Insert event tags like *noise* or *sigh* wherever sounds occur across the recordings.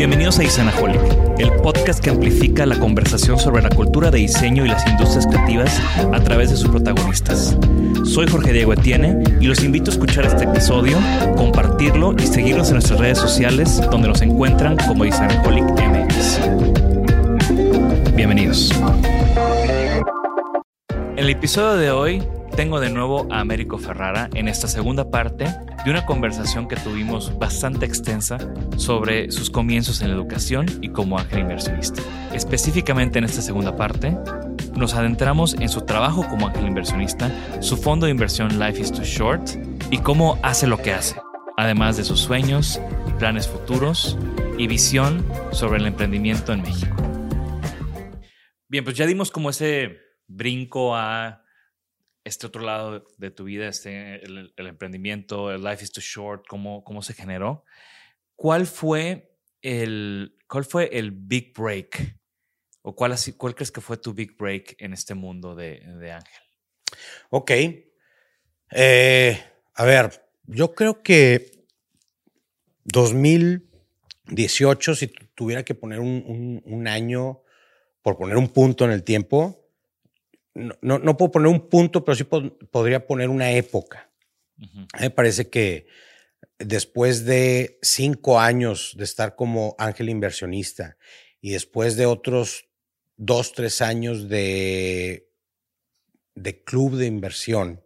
Bienvenidos a Isanaholic, el podcast que amplifica la conversación sobre la cultura de diseño y las industrias creativas a través de sus protagonistas. Soy Jorge Diego Etienne y los invito a escuchar este episodio, compartirlo y seguirnos en nuestras redes sociales donde nos encuentran como Isanaholic MX. Bienvenidos. En el episodio de hoy tengo de nuevo a Américo Ferrara en esta segunda parte de una conversación que tuvimos bastante extensa sobre sus comienzos en la educación y como ángel inversionista. Específicamente en esta segunda parte, nos adentramos en su trabajo como ángel inversionista, su fondo de inversión Life is Too Short y cómo hace lo que hace, además de sus sueños, planes futuros y visión sobre el emprendimiento en México. Bien, pues ya dimos como ese brinco a este otro lado de tu vida, este, el, el, emprendimiento, el life is too short, cómo, cómo se generó. ¿Cuál fue el, cuál fue el big break? ¿O cuál, cuál crees que fue tu big break en este mundo de, de Ángel? Ok. Eh, a ver, yo creo que 2018, si tuviera que poner un, un, un año, por poner un punto en el tiempo, no, no, puedo poner un punto, pero sí podría poner una época. Uh -huh. Me parece que después de cinco años de estar como ángel inversionista y después de otros dos, tres años de, de club de inversión,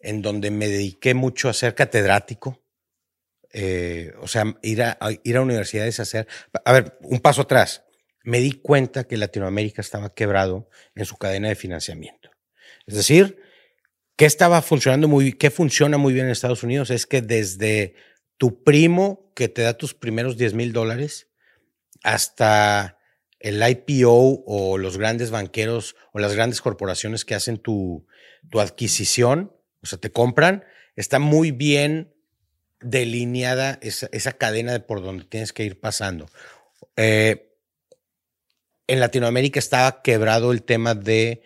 en donde me dediqué mucho a ser catedrático, eh, o sea, ir a, a, ir a universidades a hacer... A ver, un paso atrás me di cuenta que Latinoamérica estaba quebrado en su cadena de financiamiento. Es decir, ¿qué estaba funcionando muy qué funciona muy bien en Estados Unidos? Es que desde tu primo que te da tus primeros 10 mil dólares hasta el IPO o los grandes banqueros o las grandes corporaciones que hacen tu, adquisición, o sea, te compran, está muy bien delineada esa, esa cadena de por donde tienes que ir pasando. Eh, en Latinoamérica estaba quebrado el tema de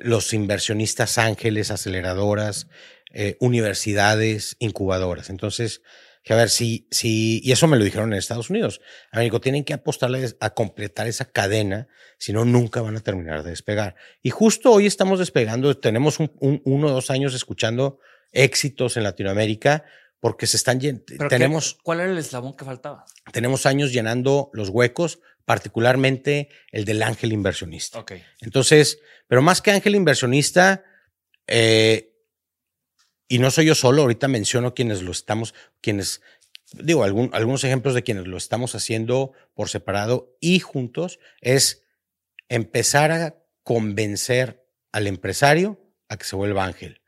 los inversionistas ángeles, aceleradoras, eh, universidades, incubadoras. Entonces, a ver, si, si, y eso me lo dijeron en Estados Unidos, Américo, tienen que apostarle a completar esa cadena, si no, nunca van a terminar de despegar. Y justo hoy estamos despegando, tenemos un, un, uno o dos años escuchando éxitos en Latinoamérica, porque se están tenemos qué, ¿Cuál era el eslabón que faltaba? Tenemos años llenando los huecos, particularmente el del ángel inversionista. Okay. Entonces, pero más que ángel inversionista, eh, y no soy yo solo, ahorita menciono quienes lo estamos, quienes, digo, algún, algunos ejemplos de quienes lo estamos haciendo por separado y juntos, es empezar a convencer al empresario a que se vuelva ángel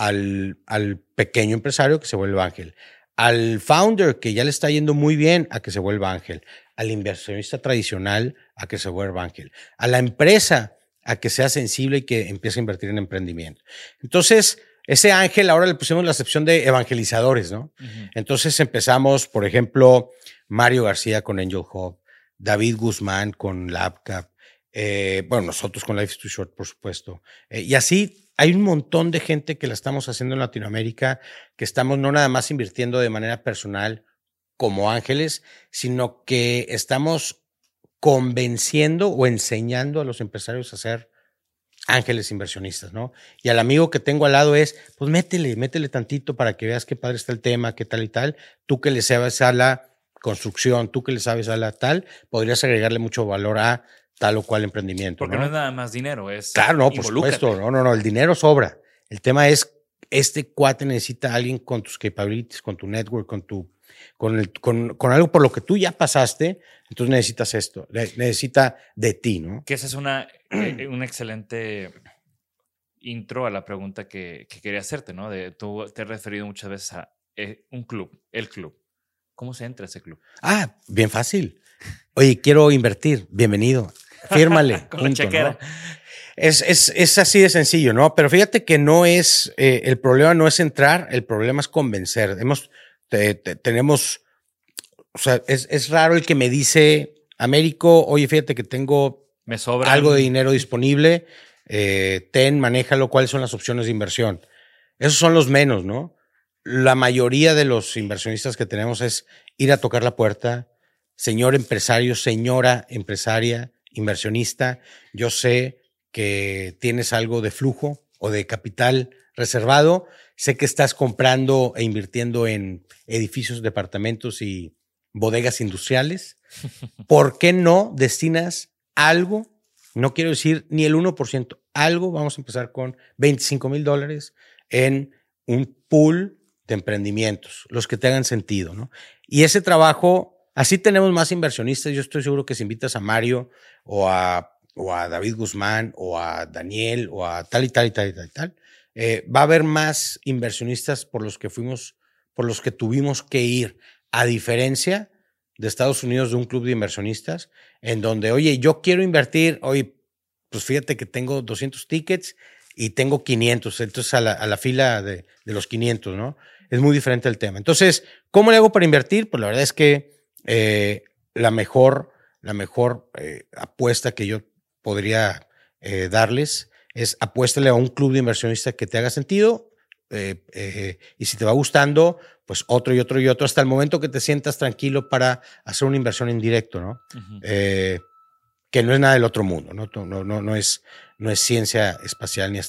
al, al pequeño empresario que se vuelva ángel, al founder que ya le está yendo muy bien a que se vuelva ángel, al inversionista tradicional a que se vuelva ángel, a la empresa a que sea sensible y que empiece a invertir en emprendimiento. Entonces, ese ángel ahora le pusimos la excepción de evangelizadores, ¿no? Entonces empezamos, por ejemplo, Mario García con Angel Hub, David Guzmán con LabCap, eh, bueno, nosotros con Life is Too Short, por supuesto. Eh, y así hay un montón de gente que la estamos haciendo en Latinoamérica, que estamos no nada más invirtiendo de manera personal como ángeles, sino que estamos convenciendo o enseñando a los empresarios a ser ángeles inversionistas, ¿no? Y al amigo que tengo al lado es, pues métele, métele tantito para que veas qué padre está el tema, qué tal y tal. Tú que le sabes a la construcción, tú que le sabes a la tal, podrías agregarle mucho valor a tal o cual emprendimiento. Porque no, es nada más dinero, es. Claro, no, por supuesto. No, no, no. El dinero sobra. El tema es, este cuate necesita a alguien con tus capabilities, con tu network, con tu. Con, el, con, con, algo por lo que tú ya pasaste, entonces necesitas esto, necesita de ti, ¿no? Que esa es una, *clears throat* eh, un excelente intro a la pregunta que, que, quería hacerte, ¿no? De, tú te has referido muchas veces a eh, un club, el club. ¿Cómo se entra a ese club? Ah, bien fácil. Oye, quiero invertir, bienvenido. Fírmale. *laughs* es, es, es, así de sencillo, ¿no? Pero fíjate que no es, eh, el problema no es entrar, el problema es convencer. Hemos, tenemos, o sea, es, es, raro el que me dice, Américo, oye, fíjate que tengo me sobra algo de dinero disponible, eh, ten, manéjalo, cuáles son las opciones de inversión. Esos son los menos, ¿no? La mayoría de los inversionistas que tenemos es ir a tocar la puerta, señor empresario, señora empresaria, inversionista, yo sé que tienes algo de flujo o de capital reservado, sé que estás comprando e invirtiendo en edificios, departamentos y bodegas industriales. *laughs* ¿Por qué no destinas algo? No quiero decir ni el 1%, algo, vamos a empezar con 25 mil dólares en un pool de emprendimientos, los que tengan sentido, ¿no? Y ese trabajo Así tenemos más inversionistas. Yo estoy seguro que si invitas a Mario o a, o a David Guzmán o a Daniel o a tal y tal y tal y tal y tal, eh, va a haber más inversionistas por los que fuimos, por los que tuvimos que ir, a diferencia de Estados Unidos de un club de inversionistas, en donde, oye, yo quiero invertir, oye, pues fíjate que tengo 200 tickets y tengo 500, entonces a la, a la fila de, de, los 500, ¿no? Es muy diferente el tema. Entonces, ¿cómo le hago para invertir? Pues la verdad es que eh, la mejor, la mejor eh, apuesta que yo podría darles es apuéstale a un club de inversionistas que te haga sentido y si te va gustando, pues otro y otro y otro hasta el momento que te sientas tranquilo para hacer una inversión en directo, ¿no? que no es nada del otro mundo, ¿no? No, no, no, es, no es ciencia espacial ni,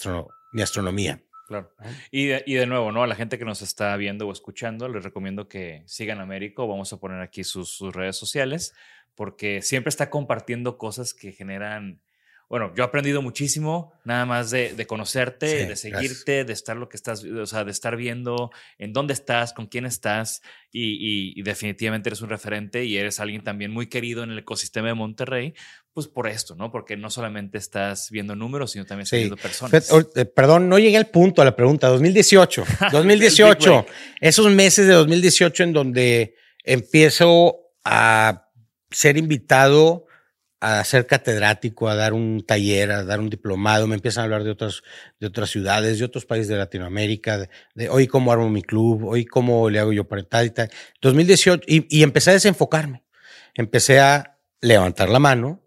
ni astronomía. Claro. Y de, y de, nuevo, ¿no? A la gente que nos está viendo o escuchando, les recomiendo que sigan a Américo. Vamos a poner aquí sus, sus redes sociales, porque siempre está compartiendo cosas que generan bueno, yo he aprendido muchísimo nada más de, de conocerte, de seguirte, de estar lo que estás, o sea, de estar viendo en dónde estás, con quién estás y, y, definitivamente eres un referente y eres alguien también muy querido en el ecosistema de Monterrey, pues por esto, ¿no? Porque no solamente estás viendo números, sino también estás viendo personas. Eh, perdón, no llegué al punto a la pregunta. 2018, 2018, *laughs* esos meses de 2018 en donde empiezo a ser invitado a ser catedrático, a dar un taller, a dar un diplomado, me empiezan a hablar de otras, de otras ciudades, de otros países de Latinoamérica, de, hoy cómo armo mi club, hoy cómo le hago yo para tal y tal. 2018, y, y empecé a desenfocarme. Empecé a levantar la mano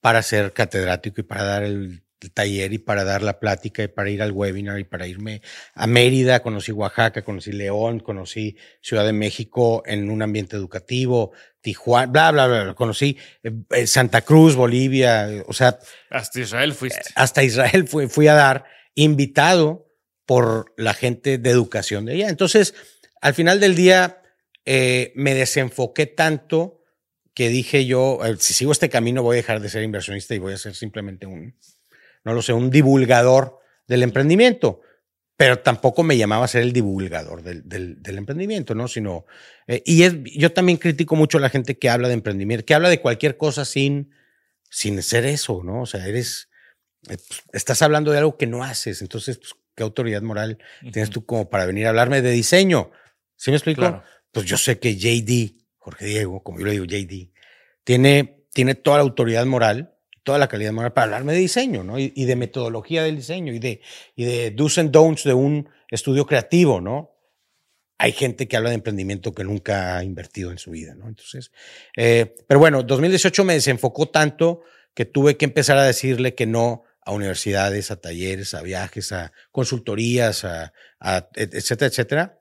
para ser catedrático y para dar el el taller y para dar la plática y para ir al webinar y para irme a Mérida, conocí Oaxaca, conocí León, conocí Ciudad de México en un ambiente educativo, Tijuana, bla, bla, bla, conocí eh, eh, Santa Cruz, Bolivia, o sea. Hasta Israel fuiste. Hasta Israel fui, fui a dar, invitado por la gente de educación de allá. Entonces, al final del día, eh, me desenfoqué tanto que dije yo, si sigo este camino voy a dejar de ser inversionista y voy a ser simplemente un, no lo sé, un divulgador del emprendimiento, pero tampoco me llamaba a ser el divulgador del, del, emprendimiento, ¿no? Sino, eh, y es, yo también critico mucho a la gente que habla de emprendimiento, que habla de cualquier cosa sin, sin ser eso, ¿no? O sea, eres, eh, pues, estás hablando de algo que no haces, entonces, pues, ¿qué autoridad moral tienes tú como para venir a hablarme de diseño? ¿Sí me explico? Claro. Pues yo sé que JD, Jorge Diego, como yo le digo JD, tiene, tiene toda la autoridad moral, toda la calidad moral para hablarme de diseño, ¿no? Y, y de metodología del diseño y de, y de do's and don'ts de un estudio creativo, ¿no? hay gente que habla de emprendimiento que nunca ha invertido en su vida, ¿no? Entonces, eh, pero bueno, 2018 me desenfocó tanto que tuve que empezar a decirle que no a universidades, a talleres, a viajes, a consultorías, a, a etcétera, etcétera.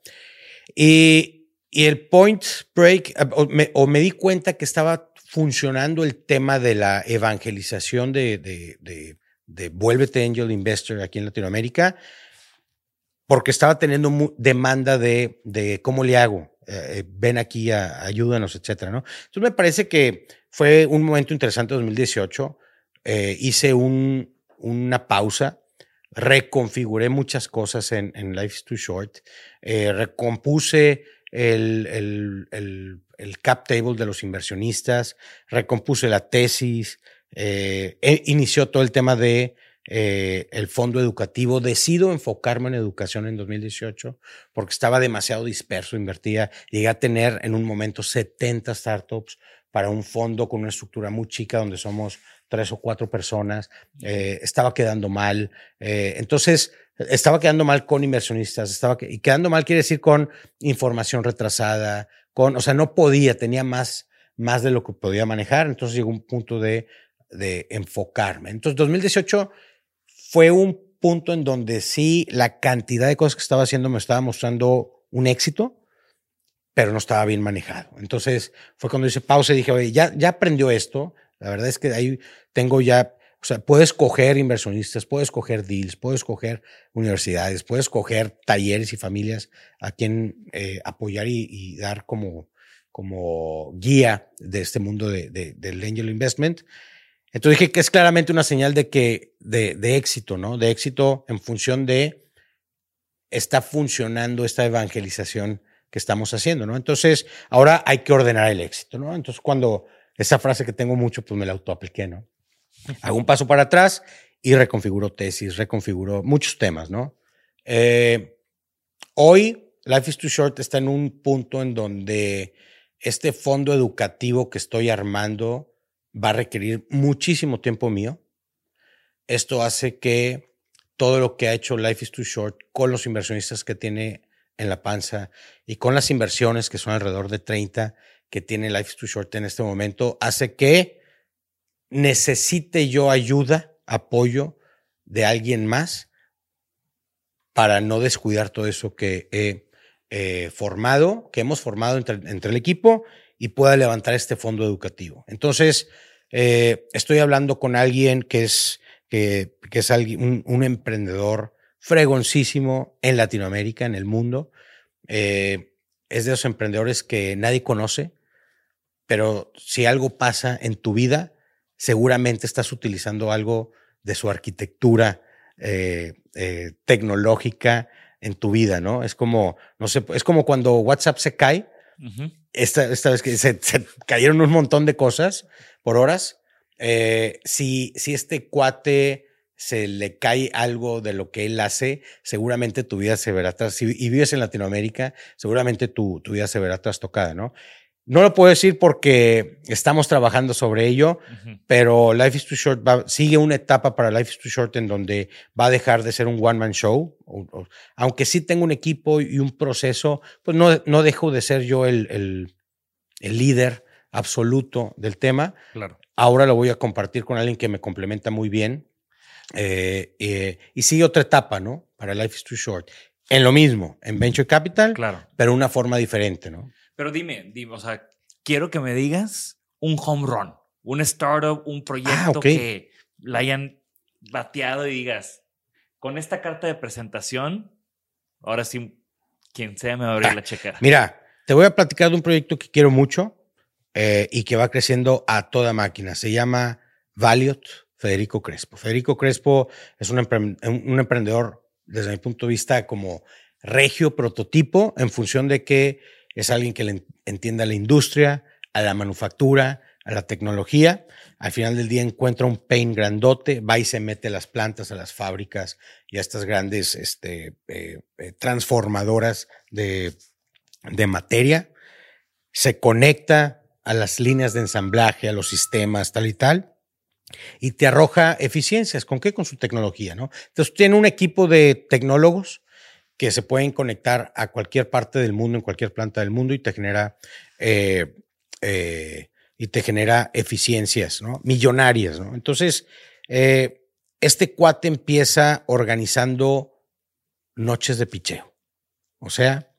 Y, y, el point break, o me, o me, di cuenta que estaba funcionando el tema de la evangelización de, de, de, de Vuélvete Angel Investor aquí en Latinoamérica porque estaba teniendo demanda de, de cómo le hago. Eh, ven aquí, ayúdanos, etcétera. Entonces me parece que fue un momento interesante 2018. Eh, hice un, una pausa, reconfiguré muchas cosas en, Life is Too Short, eh, recompuse el, el, el, el, cap table de los inversionistas, recompuse la tesis, eh, e inició todo el tema de eh, el fondo educativo. Decido enfocarme en educación en 2018 porque estaba demasiado disperso. Invertía, llegué a tener en un momento 70 startups para un fondo con una estructura muy chica donde somos tres o cuatro personas. Eh, estaba quedando mal. Entonces, estaba quedando mal con inversionistas. Estaba y quedando mal quiere decir con información retrasada, con, o sea, no podía, tenía más, más de lo que podía manejar. Entonces llegó un punto de, de enfocarme. Entonces, 2018 fue un punto en donde sí la cantidad de cosas que estaba haciendo me estaba mostrando un éxito, pero no estaba bien manejado. Entonces fue cuando hice pausa y dije, oye, ya, ya aprendió esto. La verdad es que ahí tengo ya, o sea, puedes coger inversionistas, puedes coger deals, puedes coger universidades, puedes coger talleres y familias a quien eh, apoyar y, dar como, como guía de este mundo de, de, del angel investment. Entonces dije que es claramente una señal de que, de, de, éxito, ¿no? De éxito en función de está funcionando esta evangelización que estamos haciendo, ¿no? Entonces, ahora hay que ordenar el éxito, ¿no? Entonces, cuando esa frase que tengo mucho, pues me la autoapliqué, ¿no? Hago un paso para atrás y reconfiguro tesis, reconfiguro muchos temas, ¿no? Eh, hoy, Life is Too Short está en un punto en donde este fondo educativo que estoy armando, va a requerir muchísimo tiempo mío. Esto hace que todo lo que ha hecho Life is Too Short con los inversionistas que tiene en la panza y con las inversiones que son alrededor de 30 que tiene Life is Too Short en este momento, hace que necesite yo ayuda, apoyo de alguien más para no descuidar todo eso que he eh, formado, que hemos formado entre, el equipo y pueda levantar este fondo educativo. Entonces, eh, estoy hablando con alguien que es, que, es alguien, un, un, emprendedor fregoncísimo en Latinoamérica, en el mundo. Eh, es de esos emprendedores que nadie conoce, pero si algo pasa en tu vida, seguramente estás utilizando algo de su arquitectura eh, eh, tecnológica en tu vida, ¿no? Es como, no sé, es como cuando WhatsApp se cae. Uh -huh. esta, esta, vez que se, se, cayeron un montón de cosas por horas. Eh, si, si este cuate se le cae algo de lo que él hace, seguramente tu vida se verá tras, si, y vives en Latinoamérica, seguramente tu, tu vida se verá trastocada, ¿no? No lo puedo decir porque estamos trabajando sobre ello, uh -huh. pero Life is Too Short va, sigue una etapa para Life is Too Short en donde va a dejar de ser un one-man show. O, o, aunque sí tengo un equipo y un proceso, pues no, no dejo de ser yo el, el, el líder absoluto del tema. Claro. Ahora lo voy a compartir con alguien que me complementa muy bien. Eh, eh, y sigue otra etapa, ¿no? Para Life is Too Short. En lo mismo, en Venture Capital, claro. pero una forma diferente, ¿no? Pero dime, dime, o sea, quiero que me digas un home run, un startup, un proyecto ah, okay. que la hayan bateado y digas, con esta carta de presentación, ahora sí, quien sea me va a abrir ah, la chequera. Mira, te voy a platicar de un proyecto que quiero mucho eh, y que va creciendo a toda máquina. Se llama Valiot Federico Crespo. Federico Crespo es un, empre un emprendedor, desde mi punto de vista, como regio prototipo, en función de que es alguien que le entienda la industria, a la manufactura, a la tecnología. Al final del día encuentra un pain grandote, va y se mete las plantas a las fábricas y a estas grandes este, eh, eh, transformadoras de, de materia. Se conecta a las líneas de ensamblaje, a los sistemas, tal y tal y te arroja eficiencias. ¿Con qué? Con su tecnología, ¿no? Entonces tiene un equipo de tecnólogos que se pueden conectar a cualquier parte del mundo, en cualquier planta del mundo y te genera eh, eh, y te genera eficiencias, ¿no? Millonarias, ¿no? Entonces, eh, este cuate empieza organizando noches de picheo. O sea,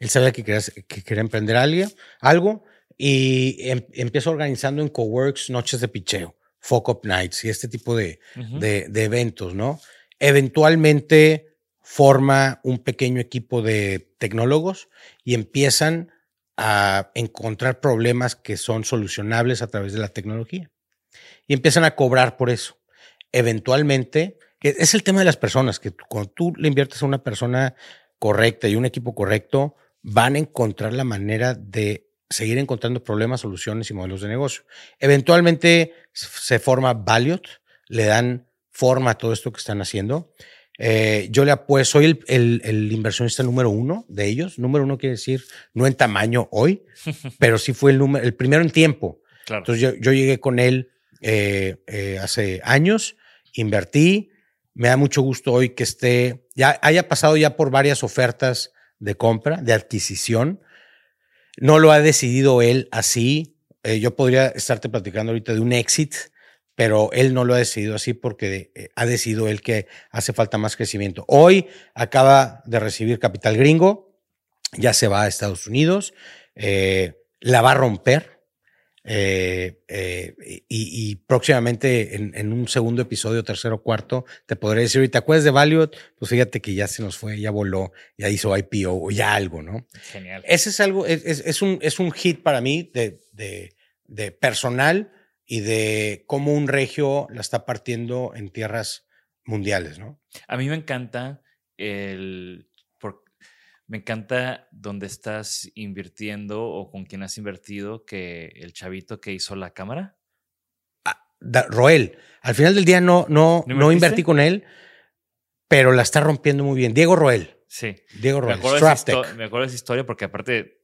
él sabía que quería, que quería emprender algo, algo y em, empieza organizando en Coworks noches de picheo, Fuck Up Nights y este tipo de, de, de eventos, ¿no? Eventualmente forma un pequeño equipo de tecnólogos y empiezan a encontrar problemas que son solucionables a través de la tecnología. Y empiezan a cobrar por eso. Eventualmente, que es el tema de las personas, que cuando tú le inviertes a una persona correcta y un equipo correcto, van a encontrar la manera de seguir encontrando problemas, soluciones y modelos de negocio. Eventualmente se forma Valiot, le dan forma a todo esto que están haciendo eh, yo le apuesto, soy el, inversionista número uno de ellos. Número uno quiere decir no en tamaño hoy, *laughs* pero sí fue el, número, el primero en tiempo. Entonces yo, llegué con él eh, eh, hace años, invertí. Me da mucho gusto hoy que esté, ya haya pasado ya por varias ofertas de compra, de adquisición. No lo ha decidido él así. yo podría estarte platicando ahorita de un exit pero él no lo ha decidido así porque eh, ha decidido él que hace falta más crecimiento. Hoy acaba de recibir capital gringo, ya se va a Estados Unidos, eh, la va a romper. Eh, y, próximamente en, un segundo episodio, tercero, cuarto, te podré decir, ¿te acuerdas de Valiot? Pues fíjate que ya se nos fue, ya voló, ya hizo IPO o ya algo, ¿no? Genial. Ese es algo, es, un, es un hit para mí de, de, de personal y de cómo un regio la está partiendo en tierras mundiales, ¿no? A mí me encanta el me encanta dónde estás invirtiendo o con quién has invertido que el chavito que hizo la cámara. Ah, Roel, al final del día no, no, no, invertí con él, pero la está rompiendo muy bien. Diego Roel. Sí. Diego Roel. Me acuerdo, me acuerdo de esa historia porque aparte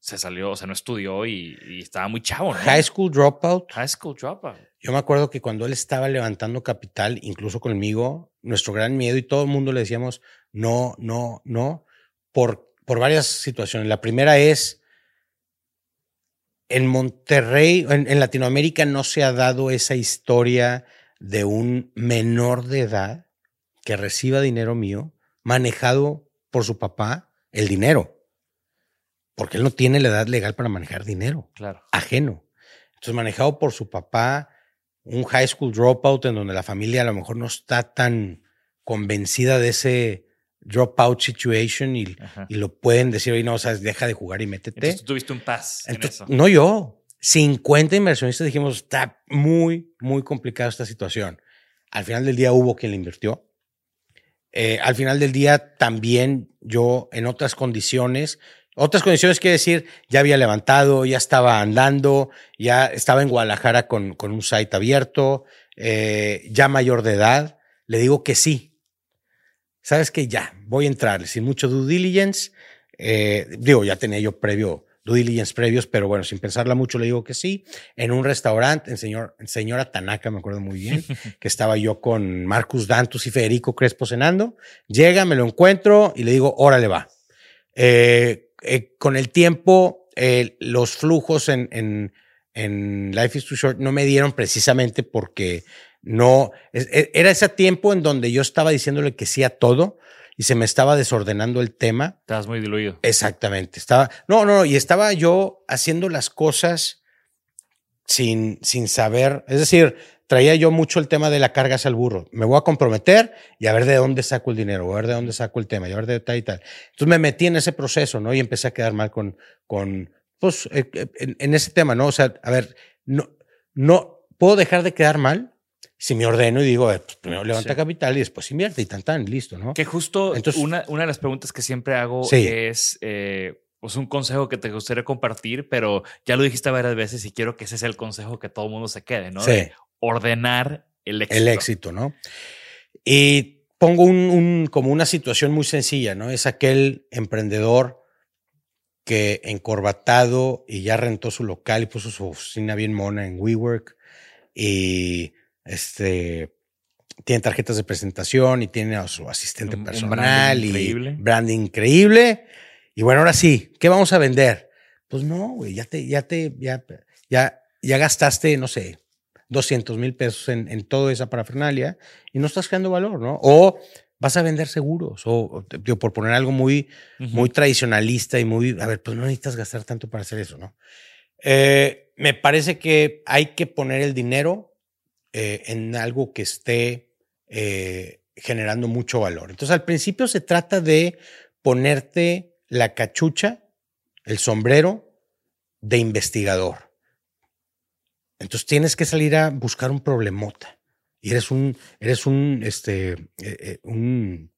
se salió, o sea, no estudió y, estaba muy chavo, ¿no? High School Dropout. High School Dropout. Yo me acuerdo que cuando él estaba levantando capital, incluso conmigo, nuestro gran miedo y todo el mundo le decíamos no, no, no, por, por varias situaciones. La primera es, en Monterrey, en, en Latinoamérica no se ha dado esa historia de un menor de edad que reciba dinero mío manejado por su papá, el dinero porque él no tiene la edad legal para manejar dinero. Claro. Ajeno. Entonces, manejado por su papá, un high school dropout en donde la familia a lo mejor no está tan convencida de ese dropout situation y, lo pueden decir, oye, no, o sea, deja de jugar y métete. Entonces, tuviste un paz en eso. No yo. 50 inversionistas dijimos, está muy, muy complicada esta situación. Al final del día hubo quien le invirtió. Eh, al final del día también yo en otras condiciones otras condiciones quiere decir, ya había levantado, ya estaba andando, ya estaba en Guadalajara con, con un site abierto, eh, ya mayor de edad. Le digo que sí. Sabes que ya, voy a entrar sin mucho due diligence. Eh, digo, ya tenía yo previo, due diligence previos, pero bueno, sin pensarla mucho le digo que sí. En un restaurante, en, señor, en señora Tanaka, me acuerdo muy bien, *laughs* que estaba yo con Marcus Dantus y Federico Crespo cenando. Llega, me lo encuentro y le digo, órale va. Eh, eh, con el tiempo, eh, los flujos en, en, en, Life is Too Short no me dieron precisamente porque no, e, era ese tiempo en donde yo estaba diciéndole que sí a todo y se me estaba desordenando el tema. Estabas muy diluido. Exactamente. Estaba, no, no, y estaba yo haciendo las cosas sin, sin saber, es decir, traía yo mucho el tema de la cargas al burro. Me voy a comprometer y a ver de dónde saco el dinero, a ver de dónde saco el tema, y a ver de tal y tal. Entonces me metí en ese proceso, ¿no? Y empecé a quedar mal con, con pues, eh, eh, en, ese tema, ¿no? O sea, a ver, no, no puedo dejar de quedar mal si me ordeno y digo, pues, primero levanta capital y después invierte y tan, tan, listo, ¿no? Que justo Entonces, una, una de las preguntas que siempre hago es, eh, pues un consejo que te gustaría compartir, pero ya lo dijiste varias veces y quiero que ese sea el consejo que todo el mundo se quede, ¿no? Sí. Ordenar el éxito. El éxito, ¿no? Y pongo un, un- como una situación muy sencilla, ¿no? Es aquel emprendedor que encorbatado y ya rentó su local y puso su oficina bien mona en WeWork y este tiene tarjetas de presentación y tiene a su asistente Un- un personal branding y increíble. branding increíble. Y bueno, ahora sí, ¿qué vamos a vender? Pues no, güey, ya te, ya te, ya, ya, ya gastaste, no sé, 200 mil pesos en, en toda esa parafernalia y no estás creando valor, ¿no? O vas a vender seguros, o, digo, por poner algo muy, muy tradicionalista y muy, a ver, pues no necesitas gastar tanto para hacer eso, ¿no? Eh, me parece que hay que poner el dinero eh, en algo que esté eh, generando mucho valor. Entonces, al principio se trata de ponerte la cachucha, el sombrero de investigador. Entonces tienes que salir a buscar un problemota. Y eres un, eres un, este, eh, eh, un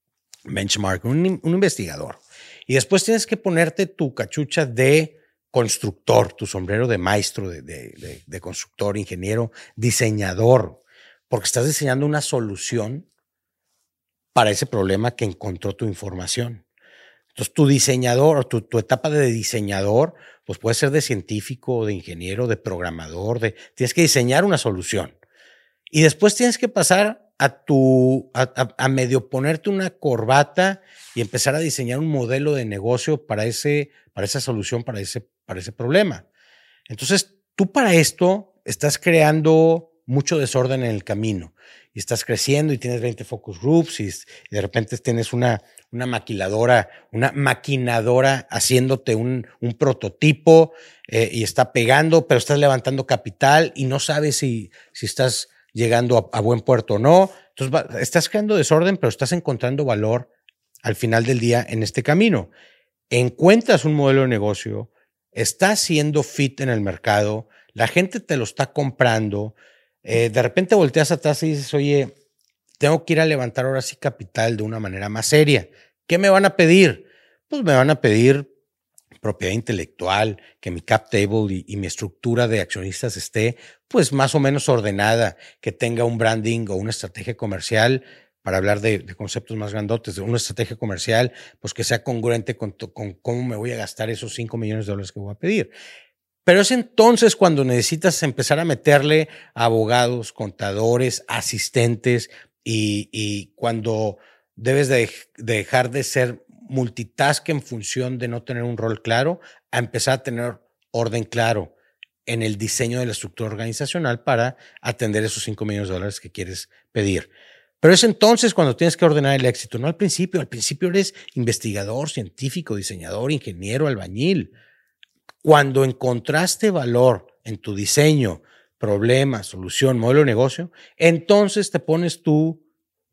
benchmark, un, un investigador. Y después tienes que ponerte tu cachucha de constructor, tu sombrero de maestro, de- de constructor, ingeniero, diseñador, porque estás diseñando una solución para ese problema que encontró tu información. Entonces, tu diseñador, tu, etapa de diseñador, pues puede ser de científico, de ingeniero, de programador, de, tienes que diseñar una solución. Y después tienes que pasar a tu, a, a- medio ponerte una corbata y empezar a diseñar un modelo de negocio para ese, para esa solución, para ese, para ese problema. Entonces, tú para esto estás creando mucho desorden en el camino y estás creciendo y tienes 20 focus groups y de repente tienes una, una maquiladora, una maquinadora haciéndote un, un prototipo eh, y está pegando, pero estás levantando capital y no sabes si, si estás llegando a, buen puerto o no. Entonces estás creando desorden, pero estás encontrando valor al final del día en este camino. Encuentras un modelo de negocio, está siendo fit en el mercado, la gente te lo está comprando, eh, de repente volteas atrás y dices, oye, tengo que ir a levantar ahora sí capital de una manera más seria. ¿Qué me van a pedir? Pues me van a pedir propiedad intelectual, que mi cap table y, mi estructura de accionistas esté pues más o menos ordenada, que tenga un branding o una estrategia comercial para hablar de, conceptos más grandotes, de una estrategia comercial, pues que sea congruente con, cómo me voy a gastar esos 5 millones de dólares que voy a pedir. Pero es entonces cuando necesitas empezar a meterle abogados, contadores, asistentes y, cuando debes de, de dejar de ser multitask en función de no tener un rol claro, a empezar a tener orden claro en el diseño de la estructura organizacional para atender esos 5 millones de dólares que quieres pedir. Pero es entonces cuando tienes que ordenar el éxito, no al principio. Al principio eres investigador, científico, diseñador, ingeniero, albañil. Cuando encontraste valor en tu diseño, problema, solución, modelo de negocio, entonces te pones tu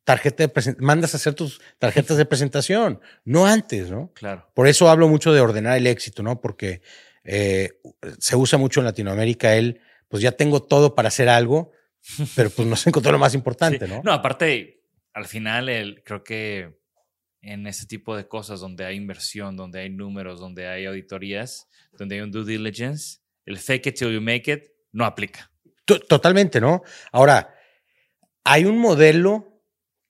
tarjeta de presentación, mandas a hacer tus tarjetas de presentación, no antes, ¿no? Claro. Por eso hablo mucho de ordenar el éxito, ¿no? Porque eh, se usa mucho en Latinoamérica el, pues ya tengo todo para hacer algo, *laughs* pero pues no se encontró lo más importante, Sí. ¿no? No, aparte, al final, el, creo que en ese tipo de cosas donde hay inversión, donde hay números, donde hay auditorías, donde hay un due diligence, el fake it till you make it no aplica. To- Totalmente, ¿no? Ahora, hay un modelo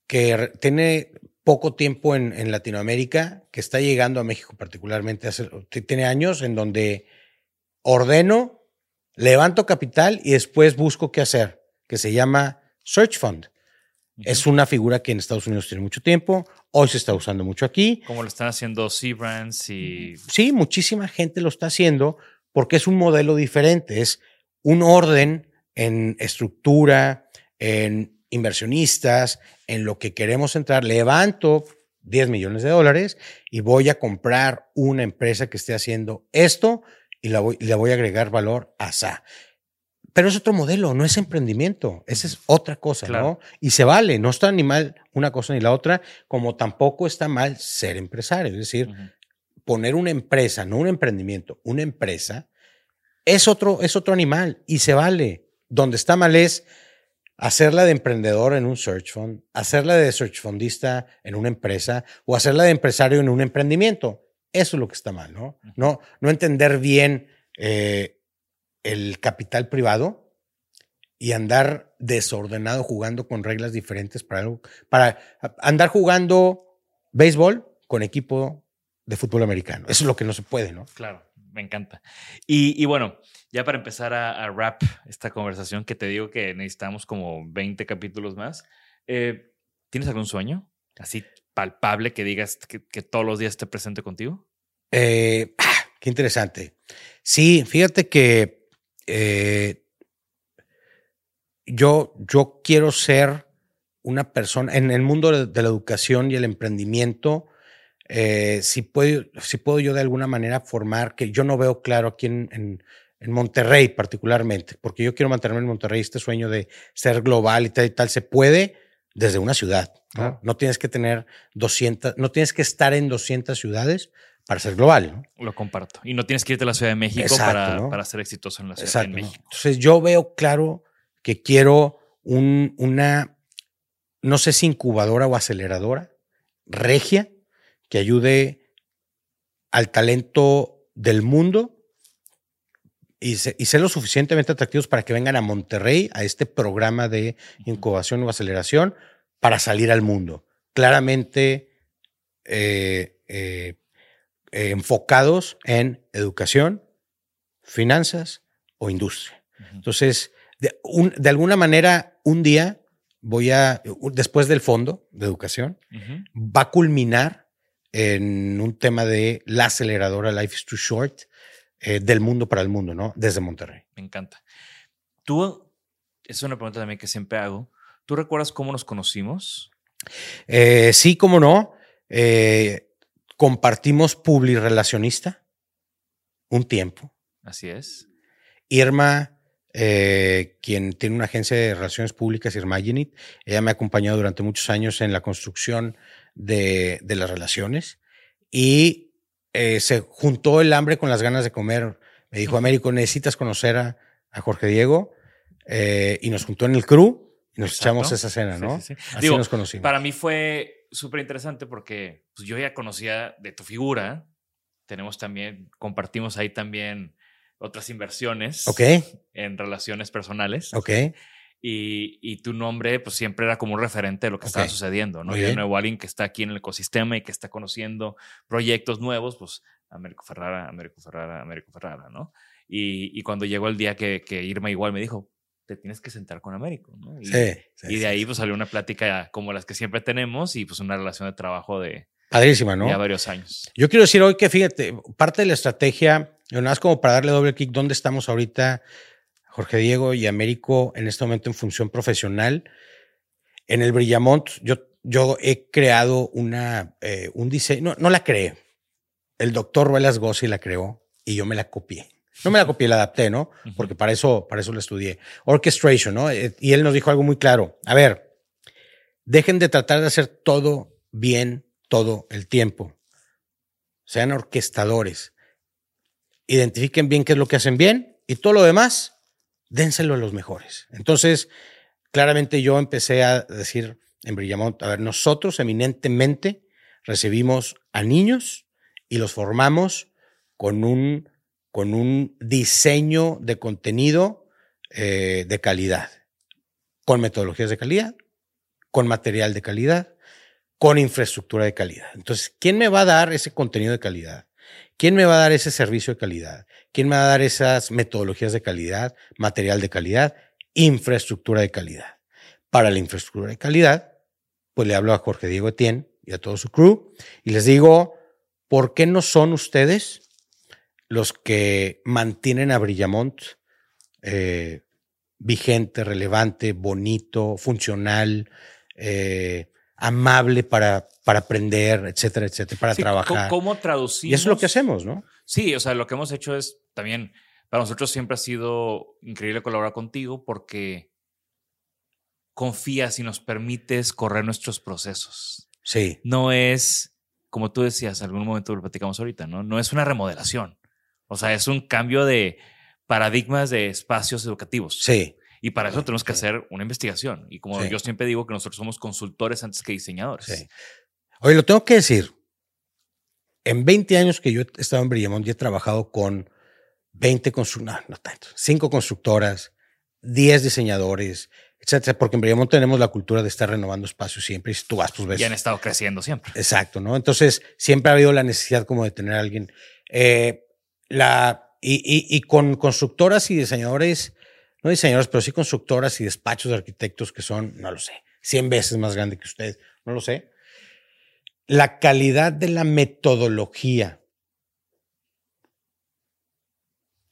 que tiene poco tiempo en, en Latinoamérica, que está llegando a México particularmente, hace, tiene años, en donde ordeno, levanto capital y después busco qué hacer, que se llama Search Fund. Es una figura que en Estados Unidos tiene mucho tiempo, hoy se está usando mucho aquí. Como lo están haciendo C-Brands y Sí, muchísima gente lo está haciendo porque es un modelo diferente, es un orden en estructura, en inversionistas, en lo que queremos entrar. Levanto 10 millones de dólares y voy a comprar una empresa que esté haciendo esto y la voy, le voy a agregar valor a SA. Pero es otro modelo, no es emprendimiento, esa es otra cosa, Claro. ¿no? Y se vale, no está ni mal una cosa ni la otra, como tampoco está mal ser empresario, es decir, poner una empresa, no un emprendimiento, una empresa, es otro, es otro animal y se vale. Donde está mal es hacerla de emprendedor en un search fund, hacerla de search fundista en una empresa o hacerla de empresario en un emprendimiento. Eso es lo que está mal, ¿no? No, no entender bien eh, el capital privado y andar desordenado jugando con reglas diferentes para, algo- para andar jugando béisbol con equipo de fútbol americano. Eso es lo que no se puede, ¿no? Claro, me encanta. Y, bueno, ya para empezar a, a wrap esta conversación, que te digo que necesitamos como 20 capítulos más, eh, ¿tienes algún sueño así palpable que digas que, todos los días esté presente contigo? Eh, ah, qué interesante. Sí, fíjate que eh, yo, yo quiero ser una persona en el mundo de la educación y el emprendimiento. Eh, si, puedo, si puedo yo de alguna manera formar, que yo no veo claro aquí en, en- en Monterrey particularmente, porque yo quiero mantenerme en Monterrey, este sueño de ser global y tal y tal, se puede desde una ciudad. ¿no? Tienes que tener 200, no tienes que estar en 200 ciudades para ser global. ¿no? Lo comparto. Y no tienes que irte a la Ciudad de México Exacto, para, ¿no? para ser exitoso en la Ciudad Exacto. de. México. Entonces yo veo claro que quiero un, una, no sé si incubadora o aceleradora regia que ayude al talento del mundo y, se- y ser lo suficientemente atractivos para que vengan a Monterrey a este programa de incubación o aceleración para salir al mundo. Claramente eh, eh, eh, enfocados en educación, finanzas o industria. Entonces, de, un- de alguna manera, un día voy a, después del fondo de educación, va a culminar en un tema de la aceleradora Life is Too Short eh, del mundo para el mundo, ¿no? Desde Monterrey. Me encanta. Tú, es una pregunta también que siempre hago. ¿Tú recuerdas cómo nos conocimos? Eh, sí, como no, eh, compartimos publirelacionista un tiempo. Así es. Irma, eh, quien tiene una agencia de relaciones públicas, Irma Genit, ella me ha acompañado durante muchos años en la construcción de, de las relaciones y eh, se juntó el hambre con las ganas de comer. Me dijo, Américo, necesitas conocer a, a Jorge Diego eh, y nos juntó en el crew y nos Exacto. echamos esa cena, Sí, ¿no? sí, sí. Así Digo, nos conocimos. Para mí fue súper interesante porque pues, yo ya conocía de tu figura. Tenemos también, compartimos ahí también otras inversiones Ok, en relaciones personales. ok. Y, y tu nombre, pues siempre era como un referente de lo que estaba Ok. sucediendo, ¿no? Y de nuevo alguien que está aquí en el ecosistema y que está conociendo proyectos nuevos, pues Américo Ferrara, Américo Ferrara, Américo Ferrara, ¿no? Y, y cuando llegó el día que, que Irma igual me dijo, te tienes que sentar con Américo, ¿no? Y, Sí, sí, y de ahí pues salió una plática como las que siempre tenemos y pues una relación de trabajo de Padrísima, ¿no? ya varios años. Yo quiero decir hoy que, fíjate, parte de la estrategia, y nada más como para darle doble clic, ¿dónde estamos ahorita, Jorge Diego y Américo, en este momento en función profesional? En el Brillamont, yo, yo he creado una, eh, un diseño, no, no la creé. El doctor Velas Gossi la creó y yo me la copié. No me la copié, la adapté, ¿no? Porque para eso, para eso la estudié. Orchestration, ¿no? Eh, Y él nos dijo algo muy claro. A ver, dejen de tratar de hacer todo bien todo el tiempo sean orquestadores, identifiquen bien qué es lo que hacen bien y todo lo demás, dénselo a los mejores. Entonces, claramente yo empecé a decir en Brillamont, a ver, nosotros eminentemente recibimos a niños y los formamos con un, con un diseño de contenido eh, de calidad, con metodologías de calidad, con material de calidad, con infraestructura de calidad. Entonces, ¿quién me va a dar ese contenido de calidad? ¿Quién me va a dar ese servicio de calidad? ¿Quién me va a dar esas metodologías de calidad, material de calidad, infraestructura de calidad? Para la infraestructura de calidad, pues le hablo a Jorge Diego Etienne y a todo su crew y les digo, ¿por qué no son ustedes los que mantienen a Brillamont eh, vigente, relevante, bonito, funcional, eh, amable para, para aprender, etcétera, etcétera, para Sí, trabajar. ¿Cómo, traducimos? Y eso es lo que hacemos, ¿no? Sí, o sea, lo que hemos hecho es también, para nosotros siempre ha sido increíble colaborar contigo porque confías y nos permites correr nuestros procesos. Sí, No es, como tú decías, algún momento lo platicamos ahorita, ¿no? No es una remodelación. O sea, es un cambio de paradigmas de espacios educativos. sí, Y para eso tenemos que Sí. hacer una investigación. Y como Sí. yo siempre digo que nosotros somos consultores antes que diseñadores. sí. Oye, lo tengo que decir. en 20 años que yo he estado en Brillamont, y he trabajado con 20 constructoras, no, no tanto, 5 constructoras, 10 diseñadores, etcétera, porque en Brillamont tenemos la cultura de estar renovando espacios siempre y si tú vas, pues ves. Y han estado creciendo siempre. Exacto, ¿no? Entonces, siempre ha habido la necesidad como de tener a alguien. Eh, la, y, y, y, con constructoras y diseñadores, no diseñadores, pero sí constructoras y despachos de arquitectos que son, no lo sé, 100 veces más grande que usted, no lo sé. La calidad de la metodología,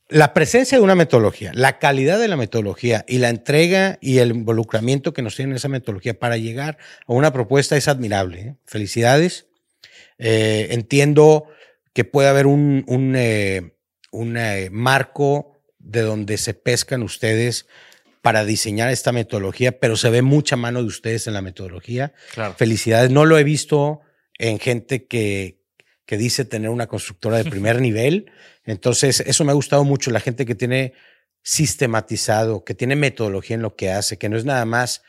la presencia de una metodología, la calidad de la metodología y la entrega y el involucramiento que nos tiene esa metodología para llegar a una propuesta es admirable. ¿eh? Felicidades. Eh, entiendo que puede haber un, un eh, marco de donde se pescan ustedes para diseñar esta metodología, pero se ve mucha mano de ustedes en la metodología. Claro. Felicidades. No lo he visto en gente que, que dice tener una constructora de *laughs* primer nivel. Entonces, eso me ha gustado mucho, la gente que tiene sistematizado, que tiene metodología en lo que hace, que no es nada más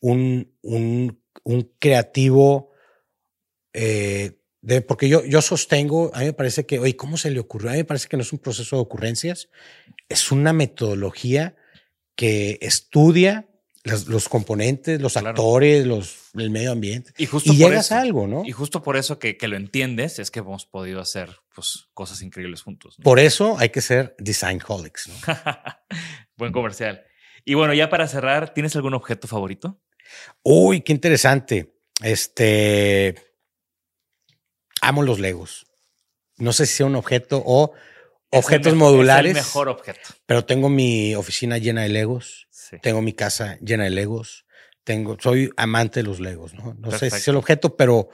un, un, un creativo eh, de, porque yo, yo sostengo, a mí me parece que, oye, ¿cómo se le ocurrió? A mí me parece que no es un proceso de ocurrencias, es una metodología que estudia los, los componentes, los Claro. actores, los, el medio ambiente. Y justo y por llegas eso- a algo, ¿no? Y justo por eso que, que lo entiendes es que hemos podido hacer pues, cosas increíbles juntos. ¿no? Por eso hay que ser design holics, ¿no? *laughs* Buen comercial. Y bueno, ya para cerrar, ¿tienes algún objeto favorito? Uy, qué interesante. Este. Amo los Legos. No sé si sea un objeto o Es objetos modulares, Es el mejor objeto. pero tengo mi oficina llena de Legos. Sí. Tengo mi casa llena de Legos. Tengo, soy amante de los Legos, ¿no? No sé si es el objeto, pero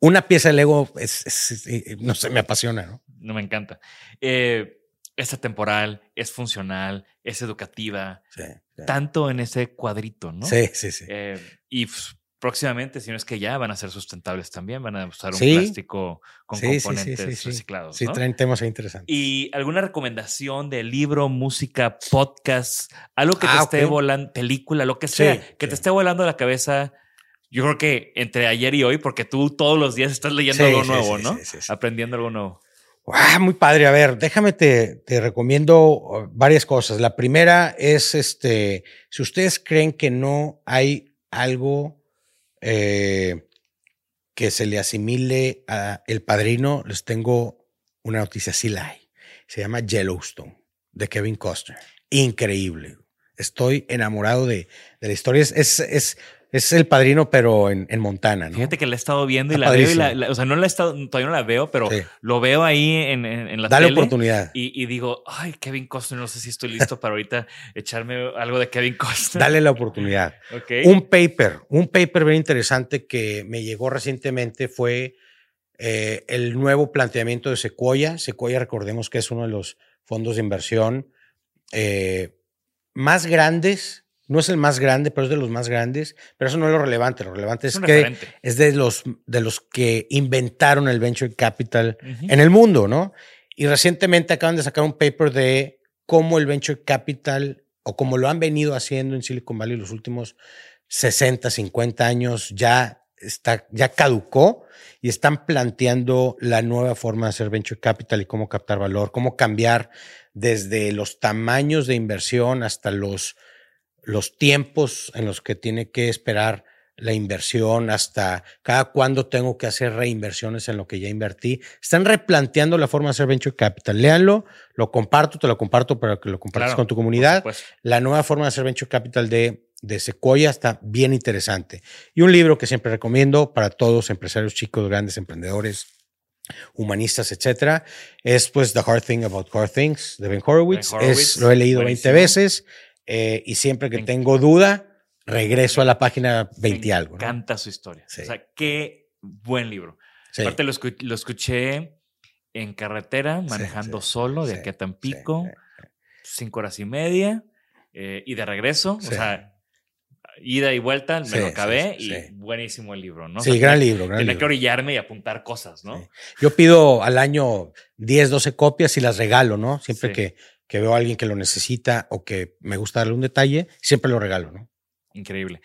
una pieza de Lego es, es- es- no sé, me apasiona, ¿no? No me encanta. Eh, es atemporal, es funcional, es educativa, Sí, sí. tanto en ese cuadrito, ¿no? Sí, sí, sí. Eh, y pues, próximamente, si no es que ya van a ser sustentables también, van a usar un Sí. plástico con Sí, componentes sí, reciclados. Sí, ¿no? traen temas interesantes. ¿Y alguna recomendación de libro, música, podcast, algo que te Ah, esté volando, película, lo que sea, que te esté volando la cabeza? Yo creo que entre ayer y hoy, porque tú todos los días estás leyendo algo nuevo, ¿no? Aprendiendo algo nuevo. Ah, muy padre. A ver, déjame te, te recomiendo uh, varias cosas. La primera es este, si ustedes creen que no hay algo eh, que se le asimile a El Padrino, les tengo una noticia, sí la hay. Se llama Yellowstone, de Kevin Costner. Increíble. Estoy enamorado de, de la historia. Es, es, es, es El Padrino, pero en, en Montana, ¿no? Fíjate que la he estado viendo y la veo y la, o sea, no la he estado, todavía no la veo, pero Sí. lo veo ahí en, en, en la Dale tele oportunidad. Y, y digo, ay, Kevin Costner, no sé si estoy listo para ahorita echarme algo de Kevin Costner. Dale la oportunidad. *laughs* Un paper, un paper bien interesante que me llegó recientemente fue eh, el nuevo planteamiento de Sequoia. Sequoia, recordemos que es uno de los fondos de inversión eh, más grandes. No es el más grande, pero es de los más grandes. Pero eso no es lo relevante. Lo relevante es, que referente. es de los, de los que inventaron el venture capital en el mundo, ¿no? Y recientemente acaban de sacar un paper de cómo el venture capital o como lo han venido haciendo en Silicon Valley los últimos 60, 50 años ya está ya caducó y están planteando la nueva forma de hacer venture capital y cómo captar valor, cómo cambiar desde los tamaños de inversión hasta los los tiempos en los que tiene que esperar la inversión, hasta cada cuándo tengo que hacer reinversiones en lo que ya invertí. Están replanteando la forma de hacer venture capital. Léanlo, lo comparto, te lo comparto para que lo compartas Claro, con tu comunidad. La nueva forma de hacer venture capital de, de Sequoia está bien interesante. Y un libro que siempre recomiendo para todos, empresarios chicos, grandes emprendedores, humanistas, etcétera, es pues The Hard Thing About Hard Things de Ben Horowitz. Ben Horowitz, Es, lo he leído 20 buenísimo. veces eh, y siempre que Me tengo duda, regreso a la página 20 y algo. Me ¿no? encanta su historia. Sí. O sea, qué buen libro. Sí. Aparte lo, escu- lo escuché en carretera, manejando sí, solo de aquí a Tampico, cinco horas y media, eh, y de regreso, o sea, ida y vuelta, me Sí, lo acabé sí, y sí. buenísimo el libro, ¿no? O Sí, sea, gran libro, gran Tenía que libro. orillarme y apuntar cosas, ¿no? Yo pido al año 10, 12 copias y las regalo, ¿no? Siempre que, que veo a alguien que lo necesita o que me gusta darle un detalle, siempre lo regalo, ¿no? Increíble.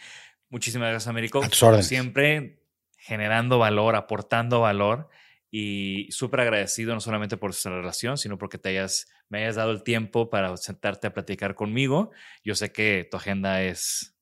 Muchísimas gracias, Américo. Como. Siempre generando valor, aportando valor y súper agradecido no solamente por nuestra relación, sino porque te hayas, me hayas dado el tiempo para sentarte a platicar conmigo. Yo sé que tu agenda es...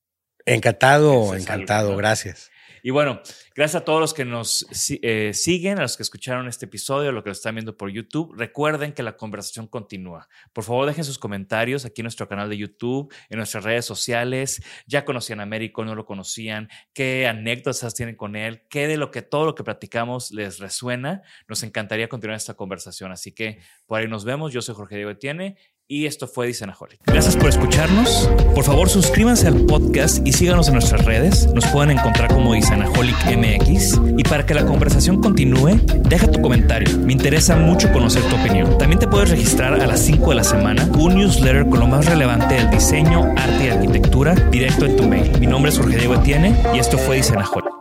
Encantado, encantado, gracias. Y bueno, gracias a todos los que nos eh, siguen, a los que escucharon este episodio, a los que lo están viendo por YouTube. Recuerden que la conversación continúa. Por favor, dejen sus comentarios aquí en nuestro canal de YouTube, en nuestras redes sociales. Ya conocían a Américo, no lo conocían. ¿Qué anécdotas tienen con él? ¿Qué de lo que todo lo que platicamos les resuena? Nos encantaría continuar esta conversación. Así que por ahí nos vemos. Yo soy Jorge Diego Etienne y esto fue Dicenaholic. Gracias por escucharnos. Por favor, suscríbanse al podcast y síganos en nuestras redes. Nos pueden encontrar como Dicenaholic MX. Y para que la conversación continúe, deja tu comentario. Me interesa mucho conocer tu opinión. También te puedes registrar a las 5 de la semana un newsletter con lo más relevante del diseño, arte y arquitectura directo en tu mail. Mi nombre es Jorge Diego y esto fue Dicenaholic.